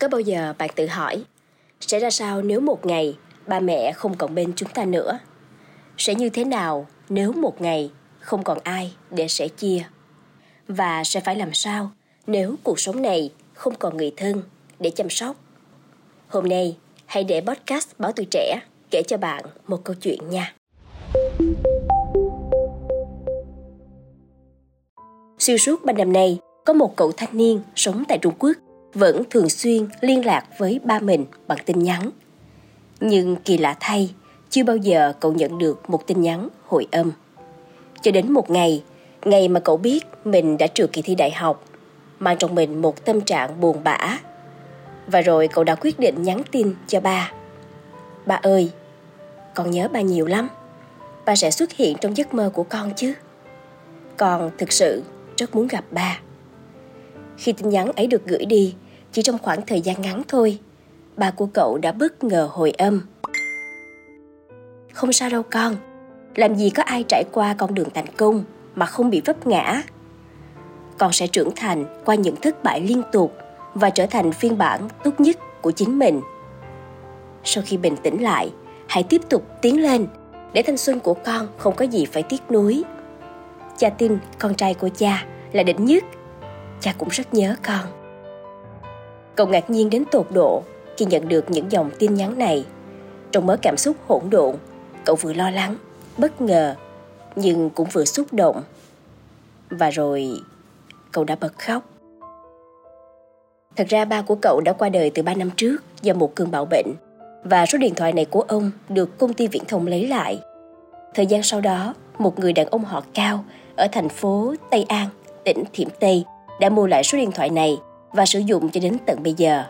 Có bao giờ bạn tự hỏi, sẽ ra sao nếu một ngày ba mẹ không còn bên chúng ta nữa? Sẽ như thế nào nếu một ngày không còn ai để sẻ chia? Và sẽ phải làm sao nếu cuộc sống này không còn người thân để chăm sóc? Hôm nay, hãy để podcast Báo Tuổi Trẻ kể cho bạn một câu chuyện nha. Xuyên suốt ba năm nay, có một cậu thanh niên sống tại Trung Quốc vẫn thường xuyên liên lạc với ba mình bằng tin nhắn. Nhưng kỳ lạ thay, chưa bao giờ cậu nhận được một tin nhắn hồi âm. Cho đến một ngày, ngày mà cậu biết mình đã trượt kỳ thi đại học, mang trong mình một tâm trạng buồn bã. Và rồi cậu đã quyết định nhắn tin cho ba. Ba ơi, con nhớ ba nhiều lắm. Ba sẽ xuất hiện trong giấc mơ của con chứ. Con thực sự rất muốn gặp ba. Khi tin nhắn ấy được gửi đi, chỉ trong khoảng thời gian ngắn thôi, bà của cậu đã bất ngờ hồi âm. Không sao đâu con, làm gì có ai trải qua con đường thành công mà không bị vấp ngã. Con sẽ trưởng thành qua những thất bại liên tục và trở thành phiên bản tốt nhất của chính mình. Sau khi bình tĩnh lại, hãy tiếp tục tiến lên để thanh xuân của con không có gì phải tiếc nuối. Cha tin con trai của cha là đỉnh nhất. Cha cũng rất nhớ con. Cậu ngạc nhiên đến tột độ khi nhận được những dòng tin nhắn này. Trong mớ cảm xúc hỗn độn, cậu vừa lo lắng, bất ngờ, nhưng cũng vừa xúc động. Và rồi, cậu đã bật khóc. Thật ra ba của cậu đã qua đời từ 3 năm trước do một cơn bạo bệnh và số điện thoại này của ông được công ty viễn thông lấy lại. Thời gian sau đó, một người đàn ông họ Cao ở thành phố Tây An, tỉnh Thiểm Tây đã mua lại số điện thoại này và sử dụng cho đến tận bây giờ.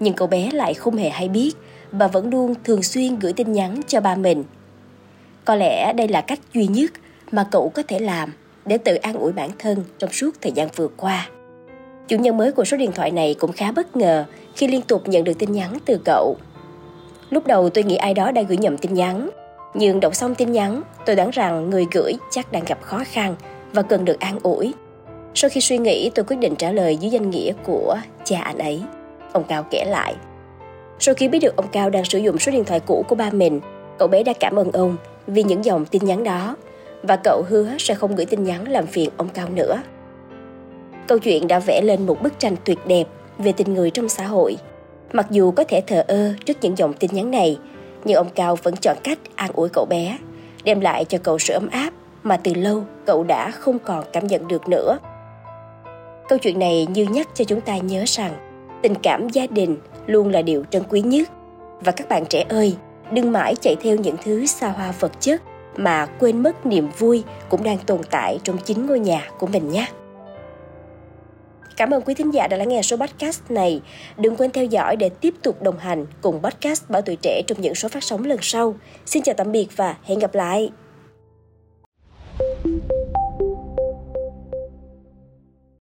Nhưng cậu bé lại không hề hay biết và vẫn luôn thường xuyên gửi tin nhắn cho ba mình. Có lẽ đây là cách duy nhất mà cậu có thể làm để tự an ủi bản thân trong suốt thời gian vừa qua. Chủ nhân mới của số điện thoại này cũng khá bất ngờ khi liên tục nhận được tin nhắn từ cậu. Lúc đầu tôi nghĩ ai đó đã gửi nhầm tin nhắn, nhưng đọc xong tin nhắn, tôi đoán rằng người gửi chắc đang gặp khó khăn và cần được an ủi. Sau khi suy nghĩ, tôi quyết định trả lời dưới danh nghĩa của cha anh ấy. Ông Cao kể lại. Sau khi biết được ông Cao đang sử dụng số điện thoại cũ của ba mình, cậu bé đã cảm ơn ông vì những dòng tin nhắn đó và cậu hứa sẽ không gửi tin nhắn làm phiền ông Cao nữa. Câu chuyện đã vẽ lên một bức tranh tuyệt đẹp về tình người trong xã hội. Mặc dù có thể thờ ơ trước những dòng tin nhắn này, nhưng ông Cao vẫn chọn cách an ủi cậu bé, đem lại cho cậu sự ấm áp mà từ lâu cậu đã không còn cảm nhận được nữa. Câu chuyện này như nhắc cho chúng ta nhớ rằng tình cảm gia đình luôn là điều trân quý nhất. Và các bạn trẻ ơi, đừng mãi chạy theo những thứ xa hoa vật chất mà quên mất niềm vui cũng đang tồn tại trong chính ngôi nhà của mình nhé. Cảm ơn quý thính giả đã lắng nghe số podcast này. Đừng quên theo dõi để tiếp tục đồng hành cùng podcast Bảo Tuổi Trẻ trong những số phát sóng lần sau. Xin chào tạm biệt và hẹn gặp lại!